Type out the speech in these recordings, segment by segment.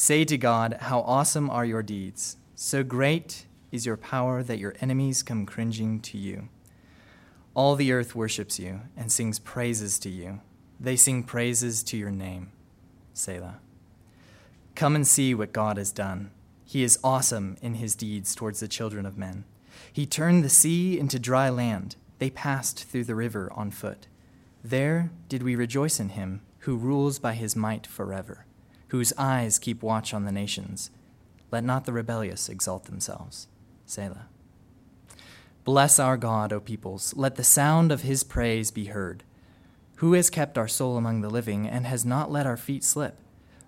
Say to God, How awesome are your deeds! So great is your power that your enemies come cringing to you. All the earth worships you and sings praises to you. They sing praises to your name. Selah. Come and see what God has done. He is awesome in his deeds towards the children of men. He turned the sea into dry land. They passed through the river on foot. There did we rejoice in him who rules by his might forever, whose eyes keep watch on the nations. Let not the rebellious exalt themselves. Selah. Bless our God, O peoples. Let the sound of his praise be heard. Who has kept our soul among the living and has not let our feet slip?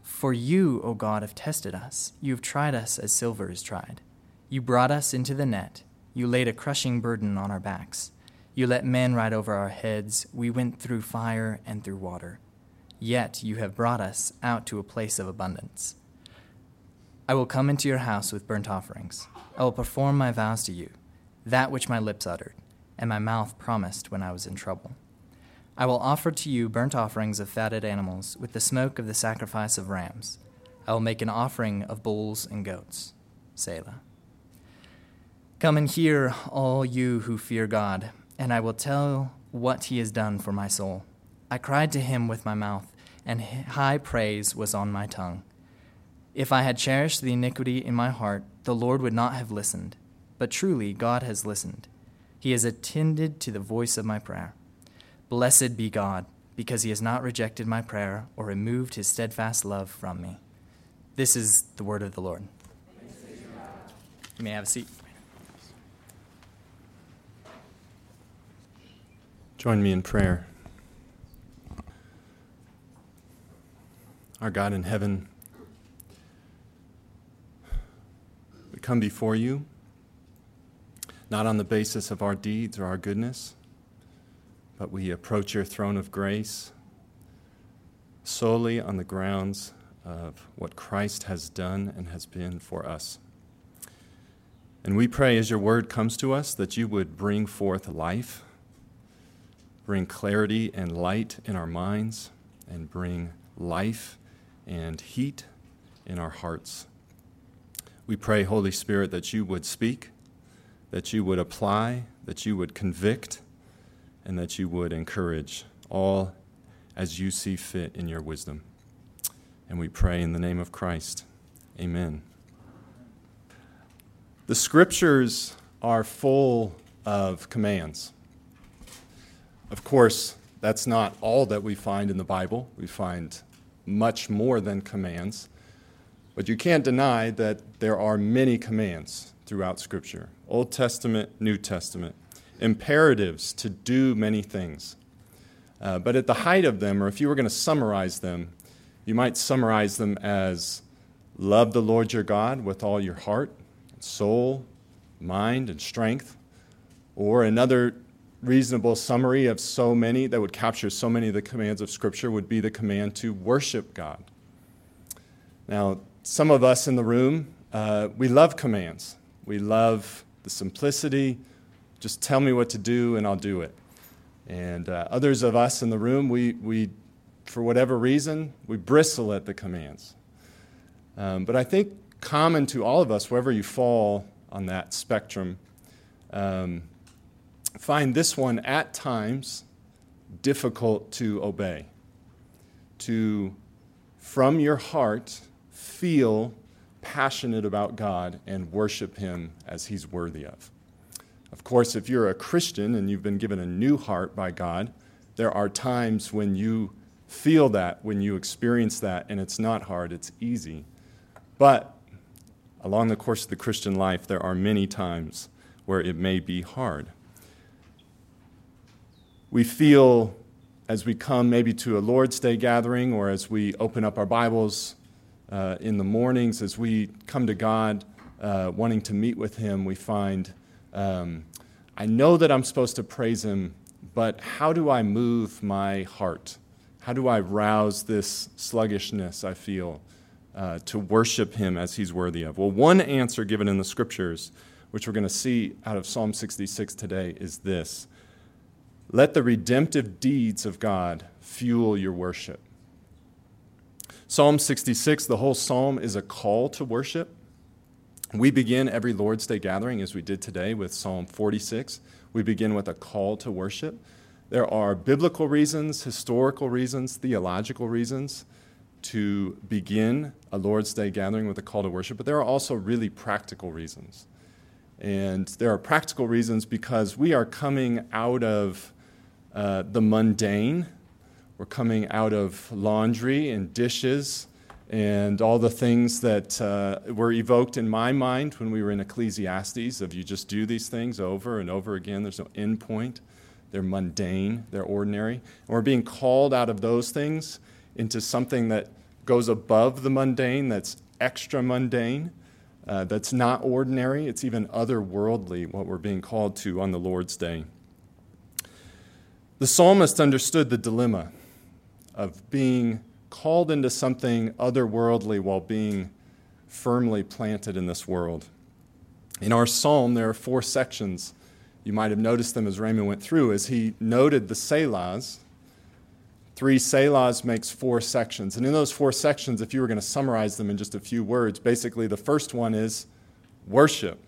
For you, O God, have tested us. You have tried us as silver is tried. You brought us into the net. You laid a crushing burden on our backs. You let men ride over our heads. We went through fire and through water. Yet you have brought us out to a place of abundance. I will come into your house with burnt offerings. I will perform my vows to you, that which my lips uttered, and my mouth promised when I was in trouble. I will offer to you burnt offerings of fatted animals with the smoke of the sacrifice of rams. I will make an offering of bulls and goats. Selah. Come and hear, all you who fear God, and I will tell what he has done for my soul. I cried to him with my mouth, and high praise was on my tongue. If I had cherished the iniquity in my heart, the Lord would not have listened. But truly, God has listened. He has attended to the voice of my prayer. Blessed be God, because he has not rejected my prayer or removed his steadfast love from me. This is the word of the Lord. You may have a seat. Join me in prayer. Our God in heaven, we come before you, not on the basis of our deeds or our goodness, but we approach your throne of grace solely on the grounds of what Christ has done and has been for us. And we pray as your word comes to us that you would bring forth life, bring clarity and light in our minds, and bring life and heat in our hearts. We pray, Holy Spirit, that you would speak, that you would apply, that you would convict, and that you would encourage all as you see fit in your wisdom. And we pray in the name of Christ. Amen. The scriptures are full of commands. Of course, that's not all that we find in the Bible. We find much more than commands. But you can't deny that there are many commands throughout Scripture Old Testament, New Testament, imperatives to do many things. Uh, but at the height of them, or if you were going to summarize them, you might summarize them as love the Lord your God with all your heart, soul, mind, and strength. Or another reasonable summary of so many that would capture so many of the commands of Scripture would be the command to worship God. Now, some of us in the room, uh, we love commands. We love the simplicity. Just tell me what to do and I'll do it. And uh, others of us in the room, we, we, for whatever reason, we bristle at the commands. Um, but I think common to all of us, wherever you fall on that spectrum, um, find this one at times difficult to obey. To, from your heart, feel passionate about God and worship Him as He's worthy of. Of course, if you're a Christian and you've been given a new heart by God, there are times when you feel that, when you experience that, and it's not hard, it's easy. But along the course of the Christian life, there are many times where it may be hard. We feel as we come maybe to a Lord's Day gathering or as we open up our Bibles uh, in the mornings as we come to God uh, wanting to meet with Him, we find um, I know that I'm supposed to praise Him, but how do I move my heart? How do I rouse this sluggishness I feel uh, to worship Him as He's worthy of? Well, one answer given in the scriptures, which we're going to see out of Psalm 66 today, is this Let the redemptive deeds of God fuel your worship. Psalm 66, the whole psalm is a call to worship. We begin every Lord's Day gathering, as we did today with Psalm 46. We begin with a call to worship. There are biblical reasons, historical reasons, theological reasons to begin a Lord's Day gathering with a call to worship, but there are also really practical reasons. And there are practical reasons because we are coming out of uh, the mundane, we're coming out of laundry and dishes and all the things that uh, were evoked in my mind when we were in Ecclesiastes of you just do these things over and over again. There's no end point. They're mundane, they're ordinary. And we're being called out of those things into something that goes above the mundane, that's extra mundane, uh, that's not ordinary. It's even otherworldly, what we're being called to on the Lord's day. The psalmist understood the dilemma of being called into something otherworldly while being firmly planted in this world. In our psalm, there are four sections. You might have noticed them as Raymond went through, as he noted the Selahs. Three Selahs makes four sections. And in those four sections, if you were going to summarize them in just a few words, basically the first one is worship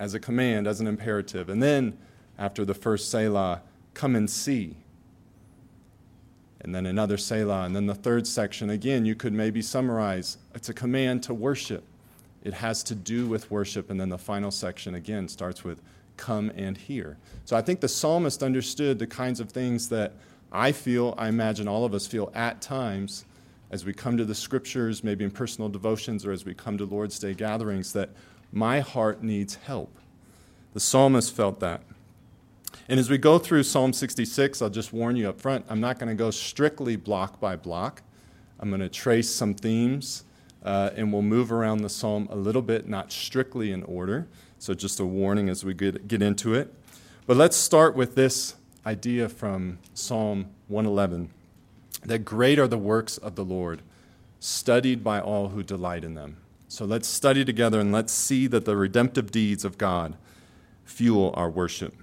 as a command, as an imperative. And then, after the first Selah, come and see and then another Selah. And then the third section, again, you could maybe summarize it's a command to worship. It has to do with worship. And then the final section, again, starts with come and hear. So I think the psalmist understood the kinds of things that I feel, I imagine all of us feel at times as we come to the scriptures, maybe in personal devotions or as we come to Lord's Day gatherings, that my heart needs help. The psalmist felt that. And as we go through Psalm 66, I'll just warn you up front, I'm not going to go strictly block by block. I'm going to trace some themes, uh, and we'll move around the psalm a little bit, not strictly in order. So, just a warning as we get, get into it. But let's start with this idea from Psalm 111 that great are the works of the Lord, studied by all who delight in them. So, let's study together and let's see that the redemptive deeds of God fuel our worship.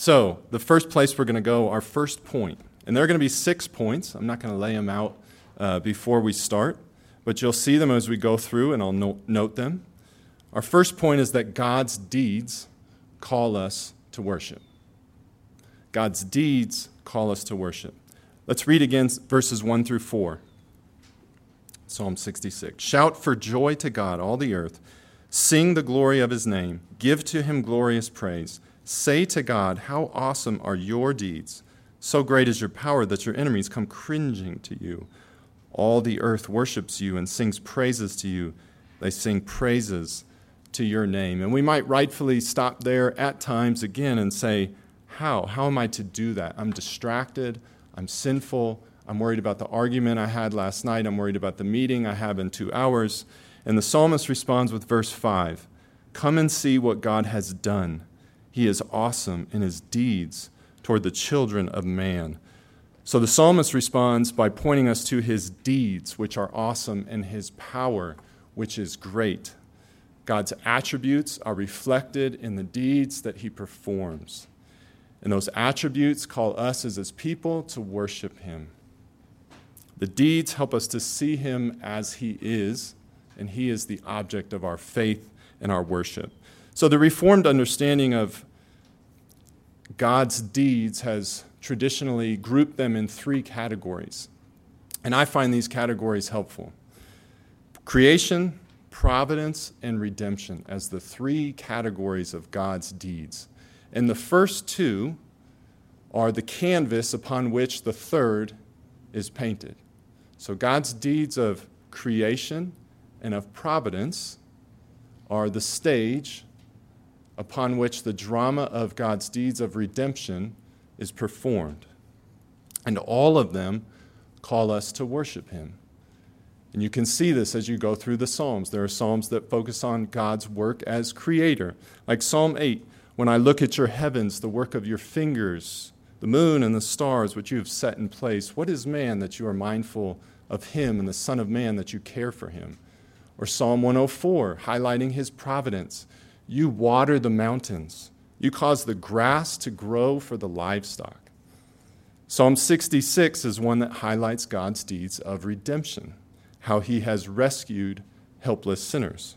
So, the first place we're going to go, our first point, and there are going to be six points. I'm not going to lay them out uh, before we start, but you'll see them as we go through, and I'll note, note them. Our first point is that God's deeds call us to worship. God's deeds call us to worship. Let's read again verses 1 through 4. Psalm 66. Shout for joy to God, all the earth. Sing the glory of his name. Give to him glorious praise. Say to God, How awesome are your deeds! So great is your power that your enemies come cringing to you. All the earth worships you and sings praises to you. They sing praises to your name. And we might rightfully stop there at times again and say, How? How am I to do that? I'm distracted. I'm sinful. I'm worried about the argument I had last night. I'm worried about the meeting I have in two hours. And the psalmist responds with verse 5 Come and see what God has done he is awesome in his deeds toward the children of man. So the psalmist responds by pointing us to his deeds, which are awesome, and his power, which is great. God's attributes are reflected in the deeds that he performs. And those attributes call us as his people to worship him. The deeds help us to see him as he is, and he is the object of our faith and our worship. So the Reformed understanding of God's deeds has traditionally grouped them in three categories. And I find these categories helpful creation, providence, and redemption as the three categories of God's deeds. And the first two are the canvas upon which the third is painted. So God's deeds of creation and of providence are the stage upon which the drama of God's deeds of redemption is performed. And all of them call us to worship Him. And you can see this as you go through the Psalms. There are Psalms that focus on God's work as creator, like Psalm 8 When I look at your heavens, the work of your fingers, the moon and the stars which you have set in place, what is man that you are mindful of him, and the Son of Man that you care for him? Or Psalm 104, highlighting his providence. You water the mountains. You cause the grass to grow for the livestock. Psalm 66 is one that highlights God's deeds of redemption, how he has rescued helpless sinners.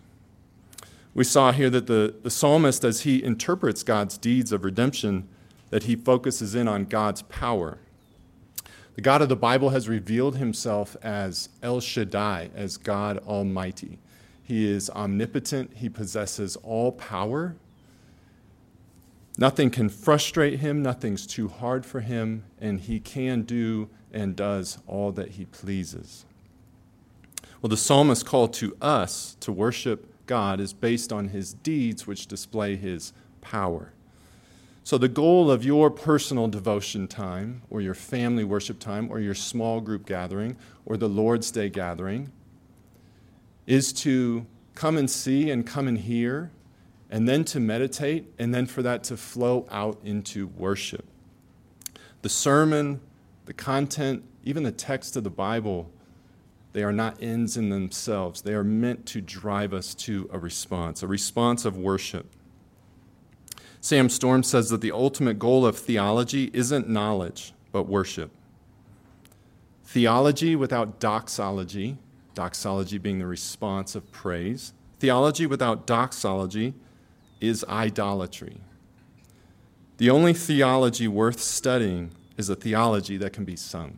We saw here that the, the psalmist, as he interprets God's deeds of redemption, that he focuses in on God's power. The God of the Bible has revealed himself as El Shaddai, as God Almighty. He is omnipotent, he possesses all power. Nothing can frustrate him, nothing's too hard for him, and he can do and does all that he pleases. Well, the psalmist's call to us to worship God is based on his deeds, which display his power. So, the goal of your personal devotion time, or your family worship time, or your small group gathering, or the Lord's Day gathering, is to come and see and come and hear, and then to meditate, and then for that to flow out into worship. The sermon, the content, even the text of the Bible, they are not ends in themselves. They are meant to drive us to a response, a response of worship. Sam Storm says that the ultimate goal of theology isn't knowledge, but worship. Theology without doxology, doxology being the response of praise, theology without doxology is idolatry. The only theology worth studying is a theology that can be sung.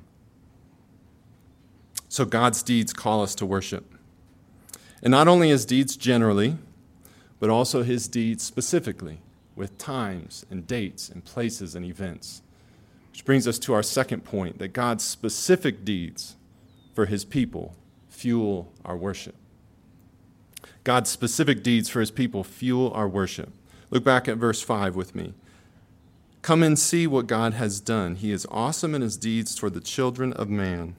So God's deeds call us to worship. And not only his deeds generally, but also his deeds specifically with times and dates and places and events. Which brings us to our second point that God's specific deeds for his people fuel our worship. God's specific deeds for his people fuel our worship. Look back at verse 5 with me. Come and see what God has done. He is awesome in his deeds toward the children of man.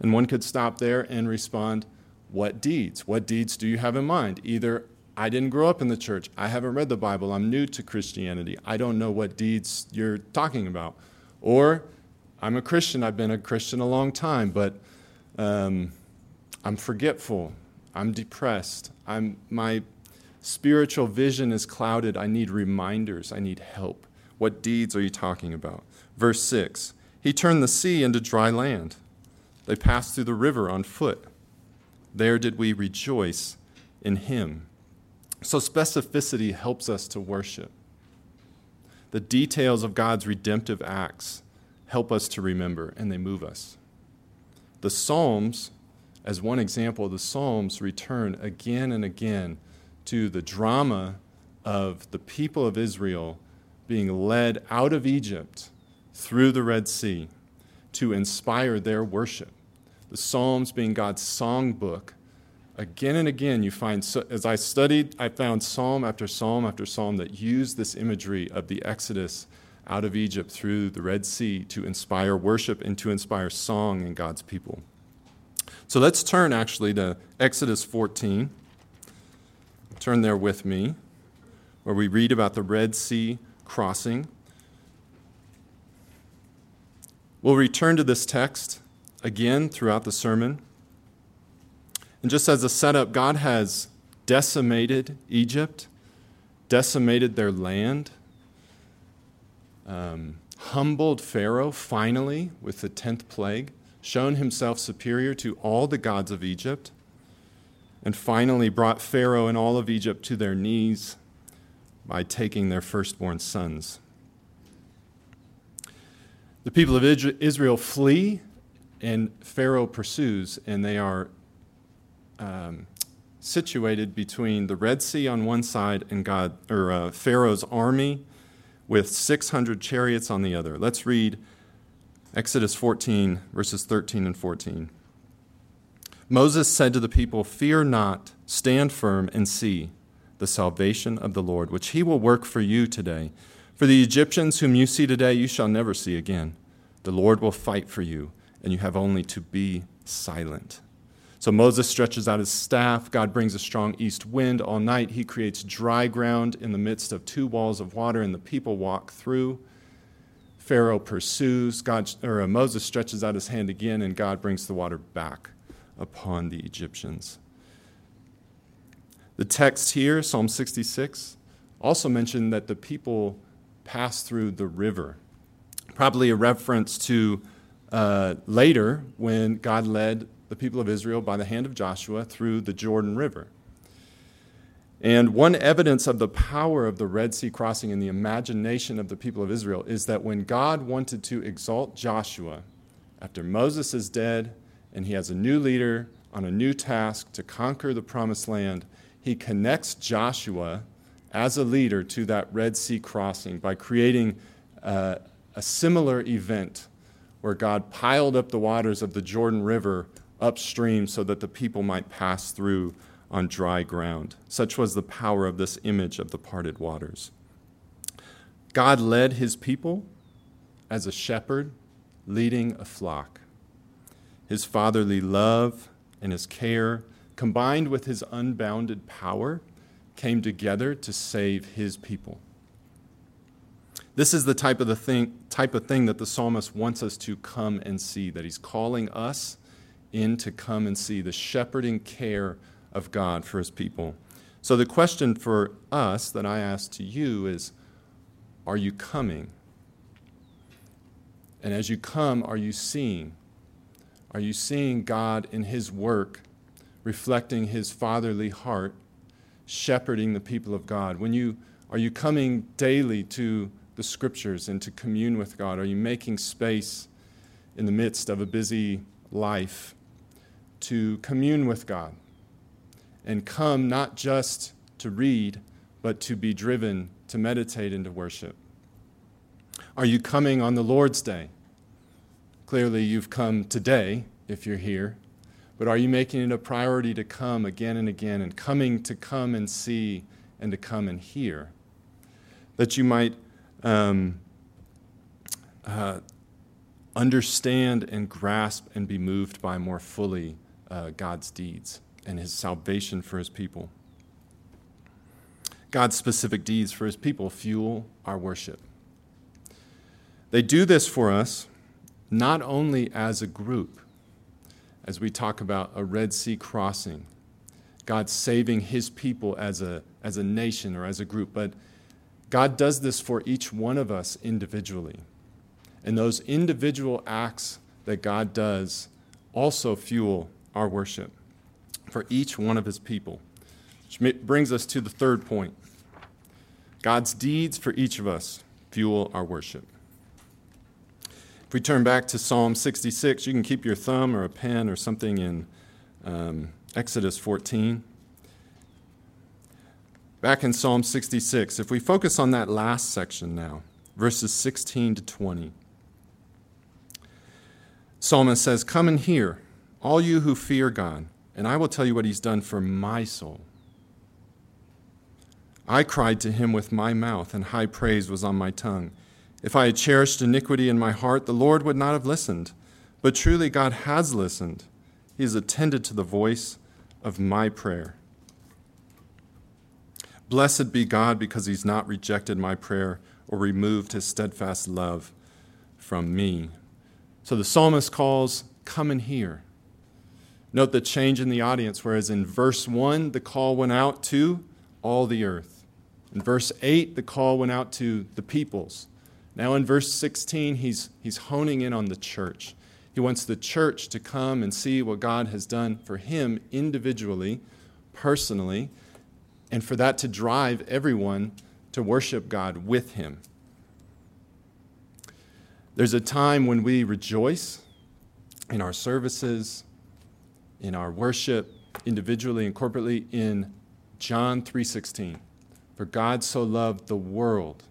And one could stop there and respond, What deeds? What deeds do you have in mind? Either I didn't grow up in the church. I haven't read the Bible. I'm new to Christianity. I don't know what deeds you're talking about. Or I'm a Christian. I've been a Christian a long time, but um, I'm forgetful. I'm depressed. I'm, my spiritual vision is clouded. I need reminders. I need help. What deeds are you talking about? Verse 6 He turned the sea into dry land. They passed through the river on foot. There did we rejoice in him. So, specificity helps us to worship. The details of God's redemptive acts help us to remember, and they move us. The Psalms, as one example, the Psalms return again and again to the drama of the people of Israel being led out of Egypt through the Red Sea to inspire their worship. The Psalms being God's songbook again and again you find as i studied i found psalm after psalm after psalm that use this imagery of the exodus out of egypt through the red sea to inspire worship and to inspire song in god's people so let's turn actually to exodus 14 turn there with me where we read about the red sea crossing. We'll return to this text again throughout the sermon. And just as a setup, God has decimated Egypt, decimated their land, um, humbled Pharaoh finally with the 10th plague, shown himself superior to all the gods of Egypt, and finally brought Pharaoh and all of Egypt to their knees by taking their firstborn sons. The people of Israel flee, and Pharaoh pursues, and they are um, situated between the Red Sea on one side and God or uh, Pharaoh's army with 600 chariots on the other. Let's read Exodus 14 verses 13 and 14. Moses said to the people, "Fear not, stand firm and see the salvation of the Lord, which he will work for you today. For the Egyptians whom you see today, you shall never see again. The Lord will fight for you, and you have only to be silent." So Moses stretches out his staff. God brings a strong east wind all night. He creates dry ground in the midst of two walls of water, and the people walk through. Pharaoh pursues. God, or uh, Moses stretches out his hand again, and God brings the water back upon the Egyptians. The text here, Psalm 66, also mentioned that the people passed through the river. Probably a reference to uh, later when God led the people of Israel by the hand of Joshua through the Jordan River. And one evidence of the power of the Red Sea crossing in the imagination of the people of Israel is that when God wanted to exalt Joshua, after Moses is dead and he has a new leader on a new task to conquer the promised land, he connects Joshua as a leader to that Red Sea crossing by creating uh, a similar event where God piled up the waters of the Jordan River upstream so that the people might pass through on dry ground. Such was the power of this image of the parted waters. God led his people as a shepherd leading a flock. His fatherly love and his care, combined with his unbounded power, came together to save his people. This is the type of the thing type of thing that the psalmist wants us to come and see that he's calling us in to come and see the shepherding care of God for his people. So, the question for us that I ask to you is Are you coming? And as you come, are you seeing? Are you seeing God in his work, reflecting his fatherly heart, shepherding the people of God? When you are you coming daily to the scriptures and to commune with God? Are you making space in the midst of a busy life to commune with God? And come not just to read, but to be driven to meditate and to worship? Are you coming on the Lord's Day? Clearly, you've come today if you're here, but are you making it a priority to come again and again and coming to come and see and to come and hear? That you might um, uh, understand and grasp and be moved by more fully uh, God's deeds and his salvation for his people. God's specific deeds for his people fuel our worship. They do this for us not only as a group, as we talk about a Red Sea crossing, God saving his people as a, as a nation or as a group, but God does this for each one of us individually. And those individual acts that God does also fuel our worship for each one of his people. Which brings us to the third point God's deeds for each of us fuel our worship. If we turn back to Psalm 66, you can keep your thumb or a pen or something in um, Exodus 14. Back in Psalm 66, if we focus on that last section now, verses 16 to 20, Psalmist says, Come and hear, all you who fear God and I will tell you what he's done for my soul. I cried to him with my mouth, and high praise was on my tongue. If I had cherished iniquity in my heart, the Lord would not have listened. But truly, God has listened. He has attended to the voice of my prayer. Blessed be God because he's not rejected my prayer or removed his steadfast love from me. So the psalmist calls, Come and hear. Note the change in the audience, whereas in verse 1, the call went out to all the earth. In verse 8, the call went out to the peoples. Now in verse 16, he's, he's honing in on the church. He wants the church to come and see what God has done for him individually, personally, and for that to drive everyone to worship God with him. There's a time when we rejoice in our services, in our worship individually and corporately in John 3:16. For God so loved the world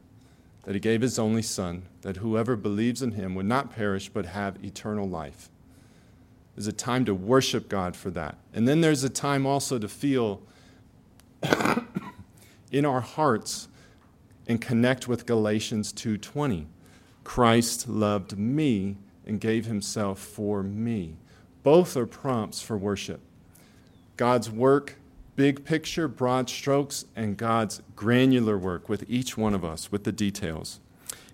that he gave his only son that whoever believes in him would not perish but have eternal life. There's a time to worship God for that. And then there's a time also to feel in our hearts and connect with Galatians 2:20. Christ loved me and gave himself for me. Both are prompts for worship. God's work, big picture, broad strokes, and God's granular work with each one of us, with the details.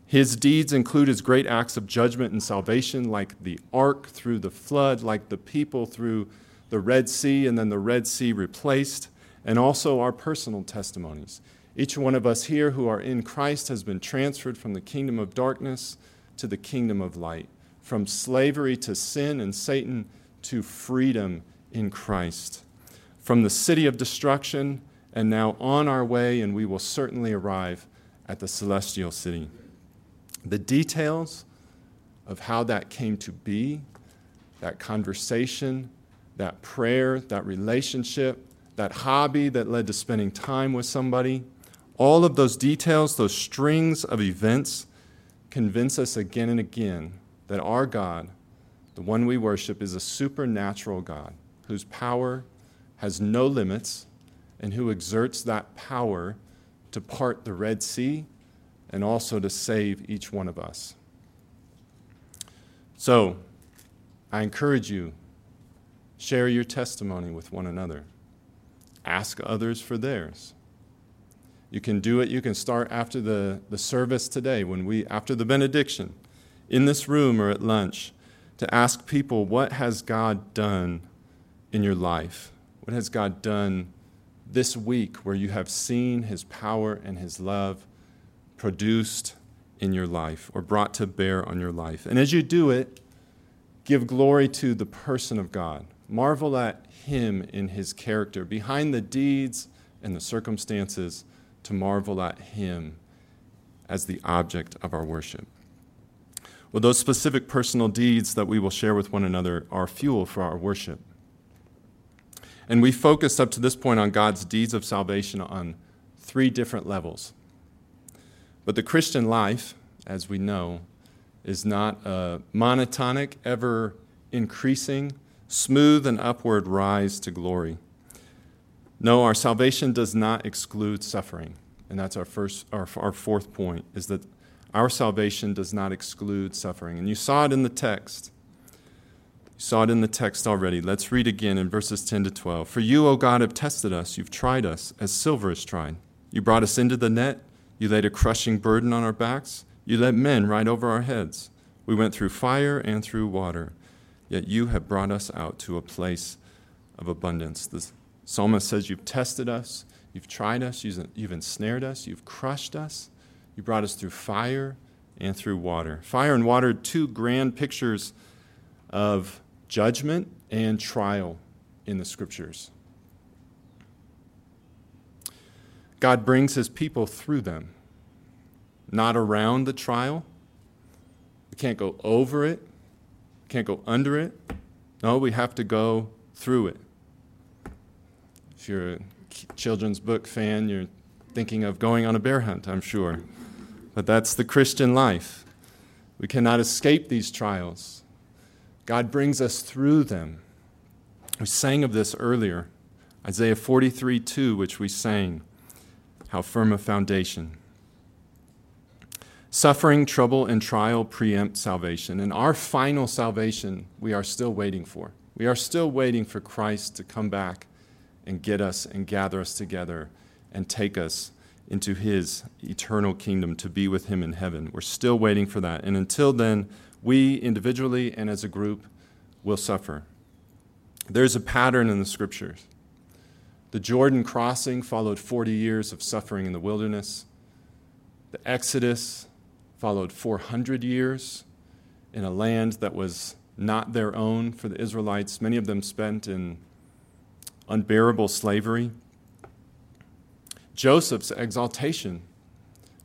His deeds include his great acts of judgment and salvation, like the ark through the flood, like the people through the Red Sea, and then the Red Sea replaced, and also our personal testimonies. Each one of us here who are in Christ has been transferred from the kingdom of darkness to the kingdom of light, from slavery to sin and Satan to freedom in Christ, from the city of destruction and now on our way, and we will certainly arrive at the celestial city. The details of how that came to be, that conversation, that prayer, that relationship, that hobby that led to spending time with somebody, all of those details, those strings of events, convince us again and again that our God, the one we worship, is a supernatural God whose power has no limits and who exerts that power to part the Red Sea and also to save each one of us. So, I encourage you, share your testimony with one another. Ask others for theirs. You can do it, you can start after the, the service today, when we, after the benediction, in this room or at lunch, to ask people, what has God done in your life? What has God done this week where you have seen his power and his love produced in your life or brought to bear on your life? And as you do it, give glory to the person of God. Marvel at him in his character, behind the deeds and the circumstances, to marvel at him as the object of our worship. Well, those specific personal deeds that we will share with one another are fuel for our worship. And we focused up to this point on God's deeds of salvation on three different levels. But the Christian life, as we know, is not a monotonic, ever increasing, smooth and upward rise to glory. No, our salvation does not exclude suffering. And that's our first our, our fourth point is that our salvation does not exclude suffering. And you saw it in the text. You saw it in the text already. Let's read again in verses 10 to 12. For you, O God, have tested us. You've tried us as silver is tried. You brought us into the net. You laid a crushing burden on our backs. You let men ride over our heads. We went through fire and through water, yet you have brought us out to a place of abundance. The psalmist says, You've tested us, you've tried us, you've ensnared us, you've crushed us, you brought us through fire and through water. Fire and water, two grand pictures of judgment and trial in the scriptures. God brings his people through them, not around the trial. We can't go over it, can't go under it. No, we have to go through it. If you're a children's book fan, you're thinking of going on a bear hunt, I'm sure. But that's the Christian life. We cannot escape these trials. God brings us through them. We sang of this earlier. Isaiah 43 2, which we sang. How firm a foundation. Suffering, trouble, and trial preempt salvation. And our final salvation, we are still waiting for. We are still waiting for Christ to come back and get us and gather us together and take us into his eternal kingdom to be with him in heaven. We're still waiting for that. And until then, we individually and as a group will suffer. There's a pattern in the scriptures. The Jordan crossing followed 40 years of suffering in the wilderness. The Exodus followed 400 years in a land that was not their own for the Israelites, many of them spent in unbearable slavery. Joseph's exaltation,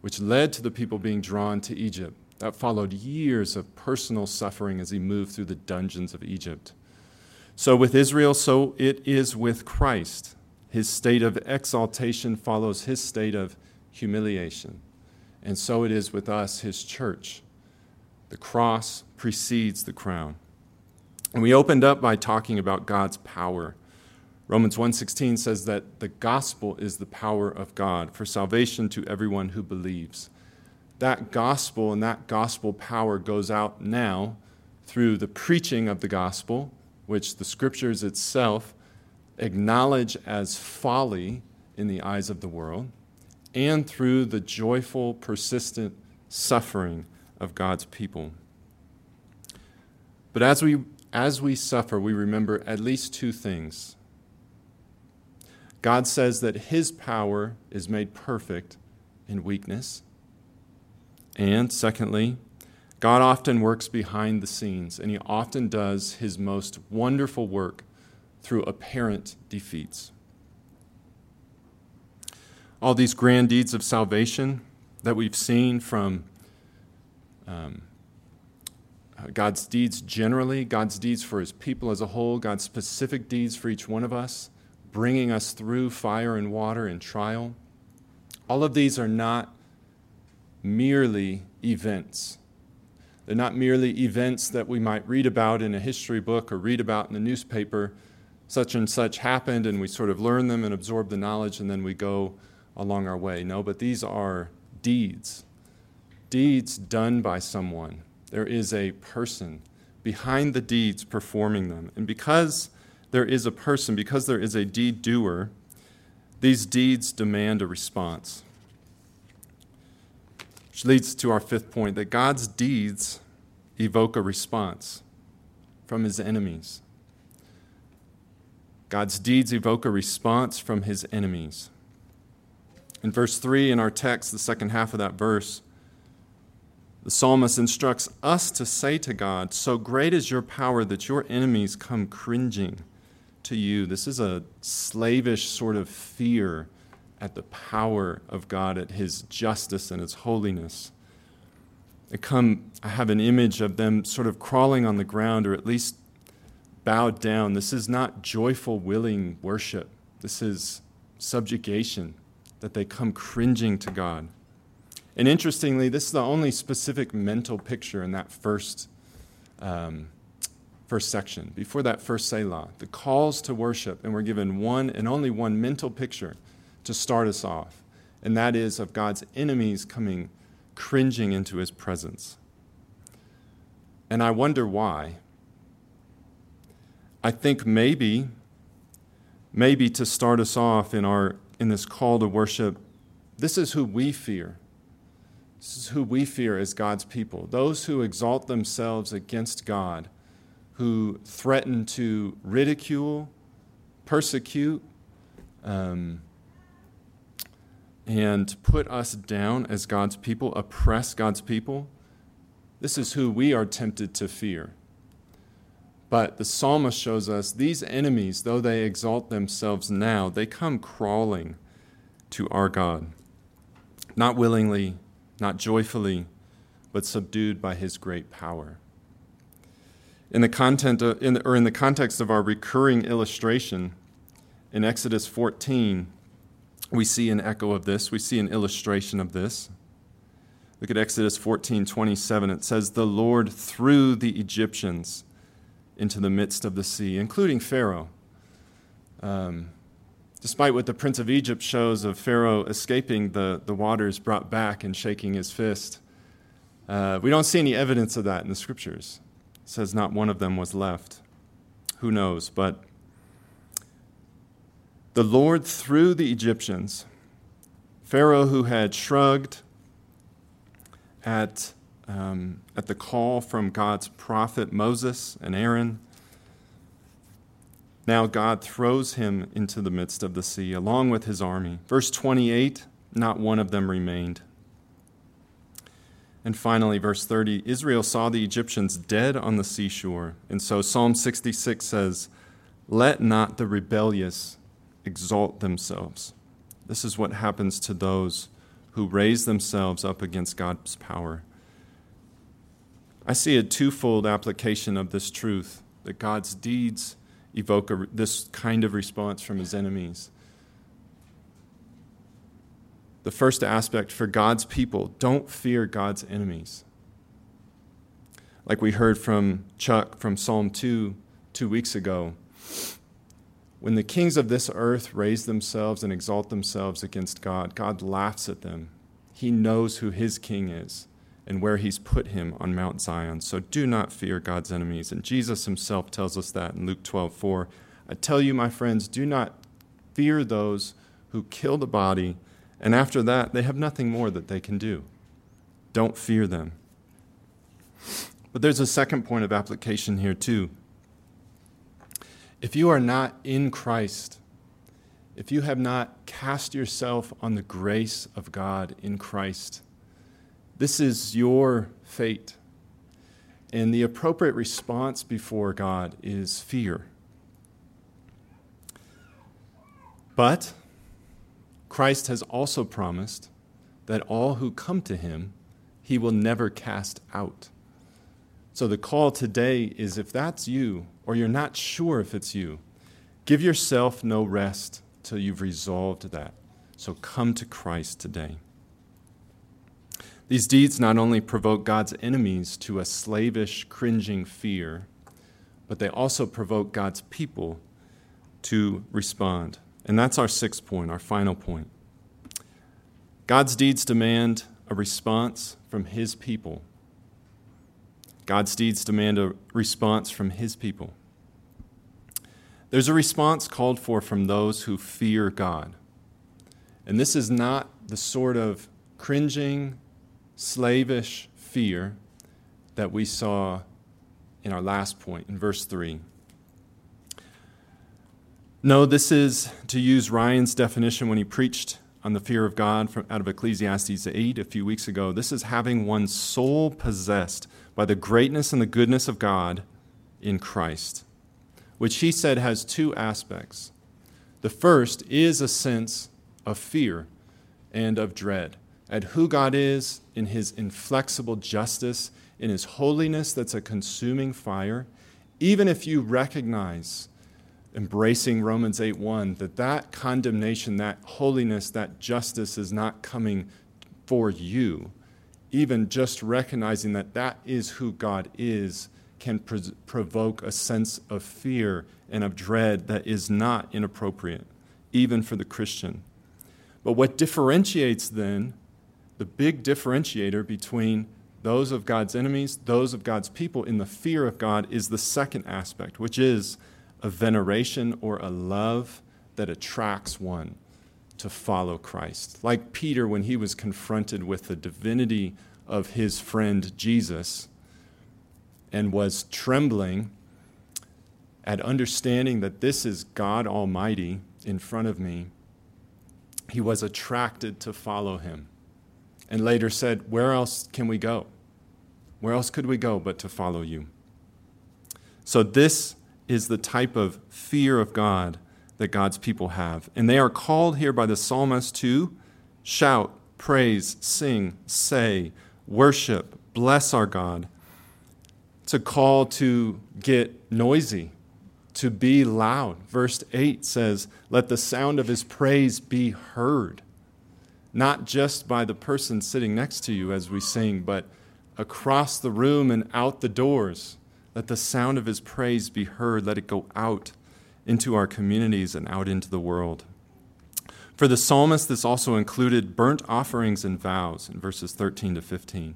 which led to the people being drawn to Egypt, that followed years of personal suffering as he moved through the dungeons of Egypt. So, with Israel, so it is with Christ. His state of exaltation follows his state of humiliation. And so it is with us, his church. The cross precedes the crown. And we opened up by talking about God's power. Romans 1:16 says that the gospel is the power of God for salvation to everyone who believes that gospel and that gospel power goes out now through the preaching of the gospel, which the scriptures itself acknowledge as folly in the eyes of the world, and through the joyful, persistent suffering of God's people. But as we, as we suffer, we remember at least two things. God says that His power is made perfect in weakness. And secondly, God often works behind the scenes, and He often does His most wonderful work through apparent defeats. All these grand deeds of salvation that we've seen from um, God's deeds generally, God's deeds for His people as a whole, God's specific deeds for each one of us, bringing us through fire and water and trial. All of these are not merely events they're not merely events that we might read about in a history book or read about in the newspaper. Such and such happened, and we sort of learn them and absorb the knowledge, and then we go along our way. No, but these are deeds. Deeds done by someone. There is a person behind the deeds performing them. And because there is a person, because there is a deed doer, these deeds demand a response. Which leads to our fifth point that God's deeds evoke a response from his enemies. God's deeds evoke a response from his enemies. In verse 3 in our text, the second half of that verse, the psalmist instructs us to say to God, So great is your power that your enemies come cringing to you. This is a slavish sort of fear at the power of God, at His justice and His holiness. I come, I have an image of them sort of crawling on the ground or at least bowed down. This is not joyful, willing worship. This is subjugation, that they come cringing to God. And interestingly, this is the only specific mental picture in that first, um, first section. Before that first Selah, the calls to worship, and we're given one and only one mental picture to start us off, and that is of God's enemies coming cringing into his presence. And I wonder why. I think maybe, maybe to start us off in, our, in this call to worship, this is who we fear. This is who we fear as God's people. Those who exalt themselves against God, who threaten to ridicule, persecute, um, and put us down as God's people, oppress God's people, this is who we are tempted to fear. But the psalmist shows us these enemies, though they exalt themselves now, they come crawling to our God, not willingly, not joyfully, but subdued by his great power. In the, content of, in the, or in the context of our recurring illustration, in Exodus 14, we see an echo of this. We see an illustration of this. Look at Exodus 14 27. It says, The Lord threw the Egyptians into the midst of the sea, including Pharaoh. Um, despite what the prince of Egypt shows of Pharaoh escaping the, the waters brought back and shaking his fist, uh, we don't see any evidence of that in the scriptures. Says not one of them was left. Who knows? But the Lord threw the Egyptians. Pharaoh, who had shrugged at, um, at the call from God's prophet Moses and Aaron, now God throws him into the midst of the sea along with his army. Verse 28 not one of them remained. And finally, verse 30 Israel saw the Egyptians dead on the seashore. And so Psalm 66 says, Let not the rebellious exalt themselves. This is what happens to those who raise themselves up against God's power. I see a twofold application of this truth that God's deeds evoke a, this kind of response from his enemies. The first aspect for God's people don't fear God's enemies. Like we heard from Chuck from Psalm 2 two weeks ago, when the kings of this earth raise themselves and exalt themselves against God, God laughs at them. He knows who his king is and where he's put him on Mount Zion. So do not fear God's enemies. And Jesus himself tells us that in Luke 12 4. I tell you, my friends, do not fear those who kill the body, and after that, they have nothing more that they can do. Don't fear them. But there's a second point of application here, too. If you are not in Christ, if you have not cast yourself on the grace of God in Christ, this is your fate. And the appropriate response before God is fear. But Christ has also promised that all who come to him, he will never cast out. So the call today is if that's you, or you're not sure if it's you, give yourself no rest till you've resolved that. So come to Christ today. These deeds not only provoke God's enemies to a slavish, cringing fear, but they also provoke God's people to respond. And that's our sixth point, our final point. God's deeds demand a response from His people. God's deeds demand a response from His people. There's a response called for from those who fear God. And this is not the sort of cringing, slavish fear that we saw in our last point in verse 3. No, this is, to use Ryan's definition when he preached on the fear of God from, out of Ecclesiastes 8 a few weeks ago, this is having one's soul possessed by the greatness and the goodness of God in Christ which he said has two aspects. The first is a sense of fear and of dread at who God is in his inflexible justice, in his holiness that's a consuming fire. Even if you recognize embracing Romans 8:1 that that condemnation, that holiness, that justice is not coming for you, even just recognizing that that is who God is can provoke a sense of fear and of dread that is not inappropriate, even for the Christian. But what differentiates then, the big differentiator between those of God's enemies, those of God's people in the fear of God, is the second aspect, which is a veneration or a love that attracts one to follow Christ. Like Peter, when he was confronted with the divinity of his friend Jesus and was trembling at understanding that this is God Almighty in front of me, he was attracted to follow him. And later said, Where else can we go? Where else could we go but to follow you? So, this is the type of fear of God that God's people have. And they are called here by the psalmist to shout, praise, sing, say, worship, bless our God to call to get noisy, to be loud. Verse 8 says, Let the sound of his praise be heard, not just by the person sitting next to you as we sing, but across the room and out the doors. Let the sound of his praise be heard. Let it go out into our communities and out into the world. For the psalmist, this also included burnt offerings and vows in verses 13 to 15.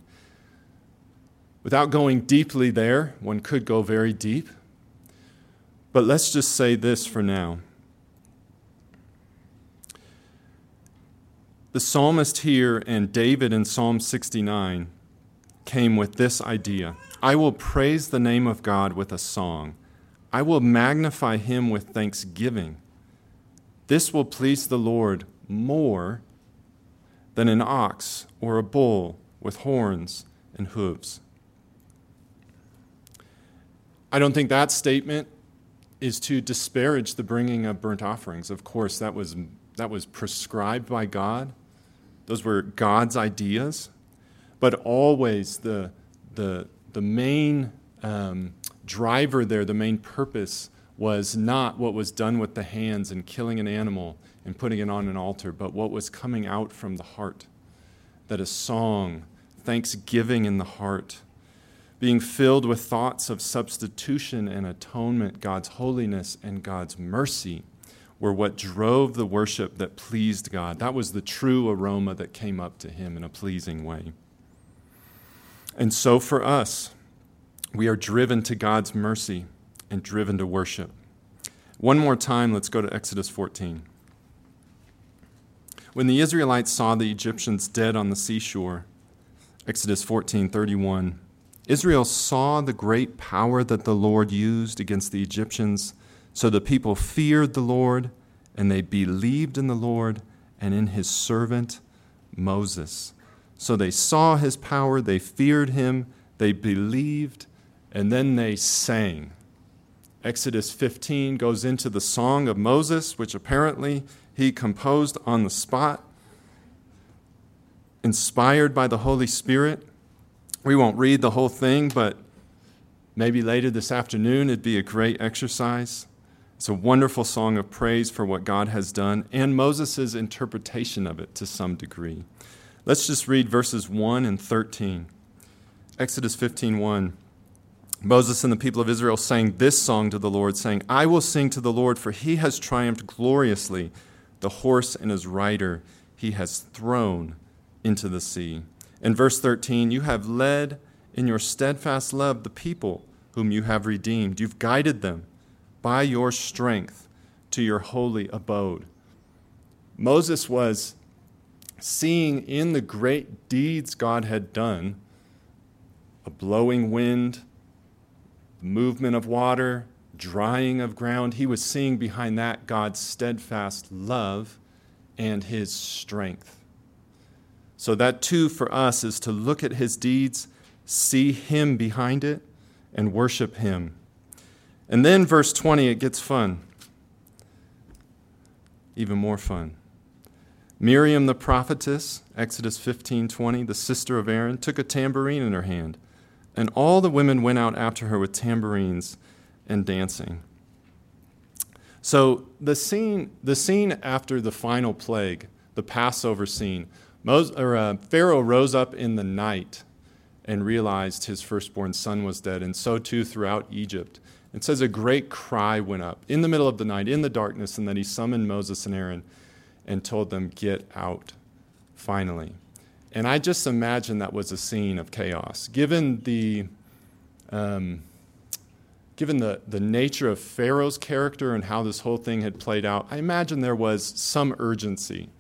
Without going deeply there, one could go very deep. But let's just say this for now. The psalmist here and David in Psalm 69 came with this idea I will praise the name of God with a song, I will magnify him with thanksgiving. This will please the Lord more than an ox or a bull with horns and hooves. I don't think that statement is to disparage the bringing of burnt offerings. Of course, that was, that was prescribed by God, those were God's ideas. But always the, the, the main um, driver there, the main purpose, was not what was done with the hands and killing an animal and putting it on an altar, but what was coming out from the heart. That a song, thanksgiving in the heart, being filled with thoughts of substitution and atonement, God's holiness and God's mercy were what drove the worship that pleased God. That was the true aroma that came up to him in a pleasing way. And so for us, we are driven to God's mercy and driven to worship. One more time, let's go to Exodus 14. When the Israelites saw the Egyptians dead on the seashore, Exodus 14 31, Israel saw the great power that the Lord used against the Egyptians, so the people feared the Lord, and they believed in the Lord and in his servant Moses. So they saw his power, they feared him, they believed, and then they sang. Exodus 15 goes into the Song of Moses, which apparently he composed on the spot, inspired by the Holy Spirit. We won't read the whole thing, but maybe later this afternoon it'd be a great exercise. It's a wonderful song of praise for what God has done and Moses' interpretation of it to some degree. Let's just read verses 1 and 13. Exodus 15:1. Moses and the people of Israel sang this song to the Lord, saying, I will sing to the Lord, for he has triumphed gloriously. The horse and his rider he has thrown into the sea. In verse 13, you have led in your steadfast love the people whom you have redeemed. You've guided them by your strength to your holy abode. Moses was seeing in the great deeds God had done a blowing wind, movement of water, drying of ground. He was seeing behind that God's steadfast love and his strength. So, that too for us is to look at his deeds, see him behind it, and worship him. And then, verse 20, it gets fun. Even more fun. Miriam the prophetess, Exodus 15:20, the sister of Aaron, took a tambourine in her hand and all the women went out after her with tambourines and dancing. So the scene, the scene after the final plague, the Passover scene, or, uh, Pharaoh rose up in the night and realized his firstborn son was dead, and so too throughout Egypt. It says a great cry went up in the middle of the night, in the darkness, and then he summoned Moses and Aaron and told them, Get out, finally. And I just imagine that was a scene of chaos. Given the, um, given the, the nature of Pharaoh's character and how this whole thing had played out, I imagine there was some urgency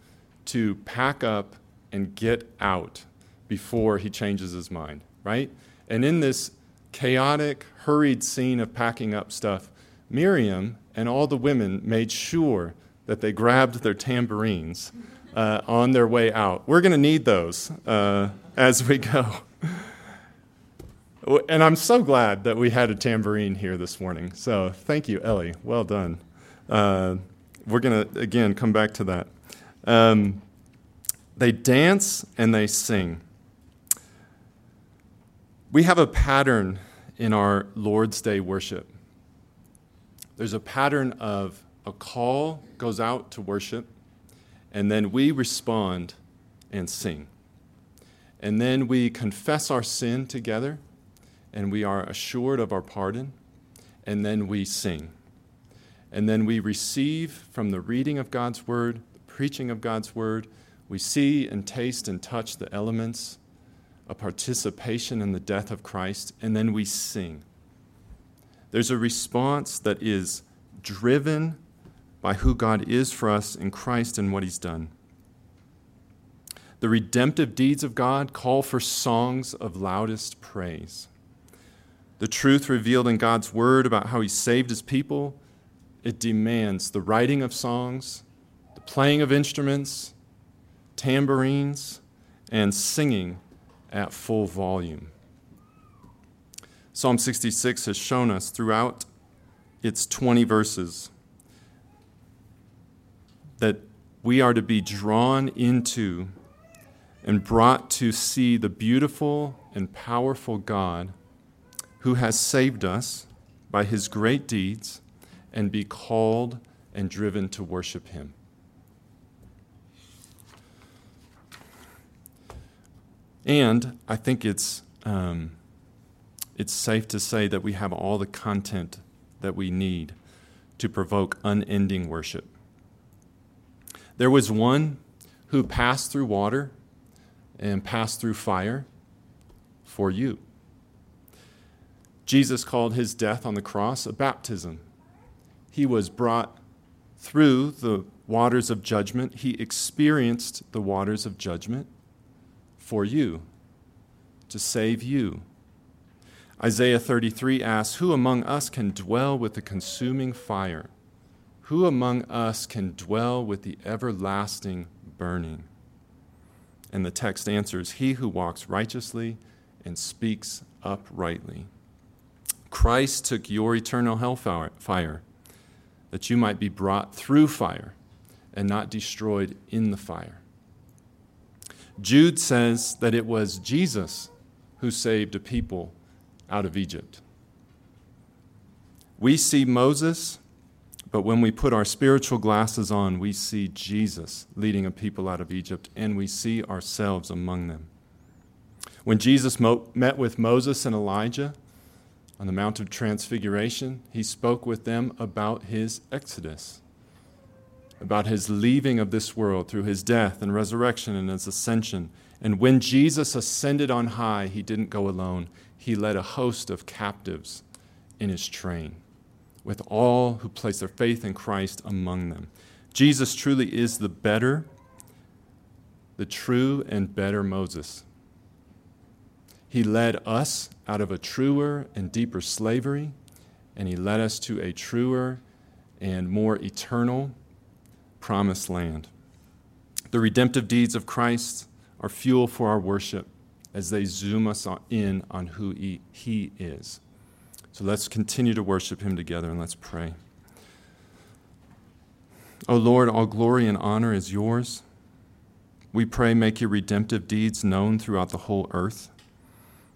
to pack up and get out before he changes his mind, right? And in this chaotic, hurried scene of packing up stuff, Miriam and all the women made sure that they grabbed their tambourines uh, on their way out. We're going to need those uh, as we go. And I'm so glad that we had a tambourine here this morning. So thank you, Ellie. Well done. Uh, we're going to, again, come back to that. Um, they dance and they sing. We have a pattern in our Lord's Day worship. There's a pattern of a call goes out to worship, and then we respond and sing. And then we confess our sin together, and we are assured of our pardon, and then we sing. And then we receive from the reading of God's word, the preaching of God's word, we see and taste and touch the elements a participation in the death of Christ, and then we sing. There's a response that is driven by who God is for us in Christ and what He's done. The redemptive deeds of God call for songs of loudest praise. The truth revealed in God's word about how He saved His people, it demands the writing of songs, the playing of instruments, tambourines, and singing at full volume. Psalm 66 has shown us throughout its 20 verses that we are to be drawn into and brought to see the beautiful and powerful God who has saved us by his great deeds and be called and driven to worship him. And I think it's, um, it's safe to say that we have all the content that we need to provoke unending worship. There was one who passed through water and passed through fire for you. Jesus called his death on the cross a baptism. He was brought through the waters of judgment, he experienced the waters of judgment for you, to save you. Isaiah 33 asks, Who among us can dwell with the consuming fire? Who among us can dwell with the everlasting burning? And the text answers He who walks righteously and speaks uprightly. Christ took your eternal hellfire, that you might be brought through fire and not destroyed in the fire. Jude says that it was Jesus who saved a people out of Egypt. We see Moses, but when we put our spiritual glasses on, we see Jesus leading a people out of Egypt, and we see ourselves among them. When Jesus mo- met with Moses and Elijah on the Mount of Transfiguration, he spoke with them about his exodus, about his leaving of this world through his death and resurrection and his ascension. And when Jesus ascended on high, he didn't go alone, he led a host of captives in his train with all who place their faith in Christ among them. Jesus truly is the better, the true and better Moses. He led us out of a truer and deeper slavery, and he led us to a truer and more eternal promised land. The redemptive deeds of Christ are fuel for our worship as they zoom us in on who he, is. So let's continue to worship him together and let's pray. O Lord, all glory and honor is yours. We pray, make your redemptive deeds known throughout the whole earth,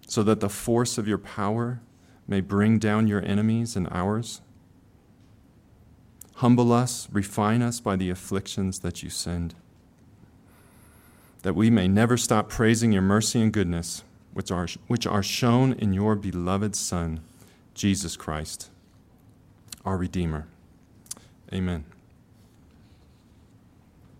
so that the force of your power may bring down your enemies and ours. Humble us, refine us by the afflictions that you send, that we may never stop praising your mercy and goodness, which are, which are shown in your beloved Son Jesus Christ, our Redeemer. Amen.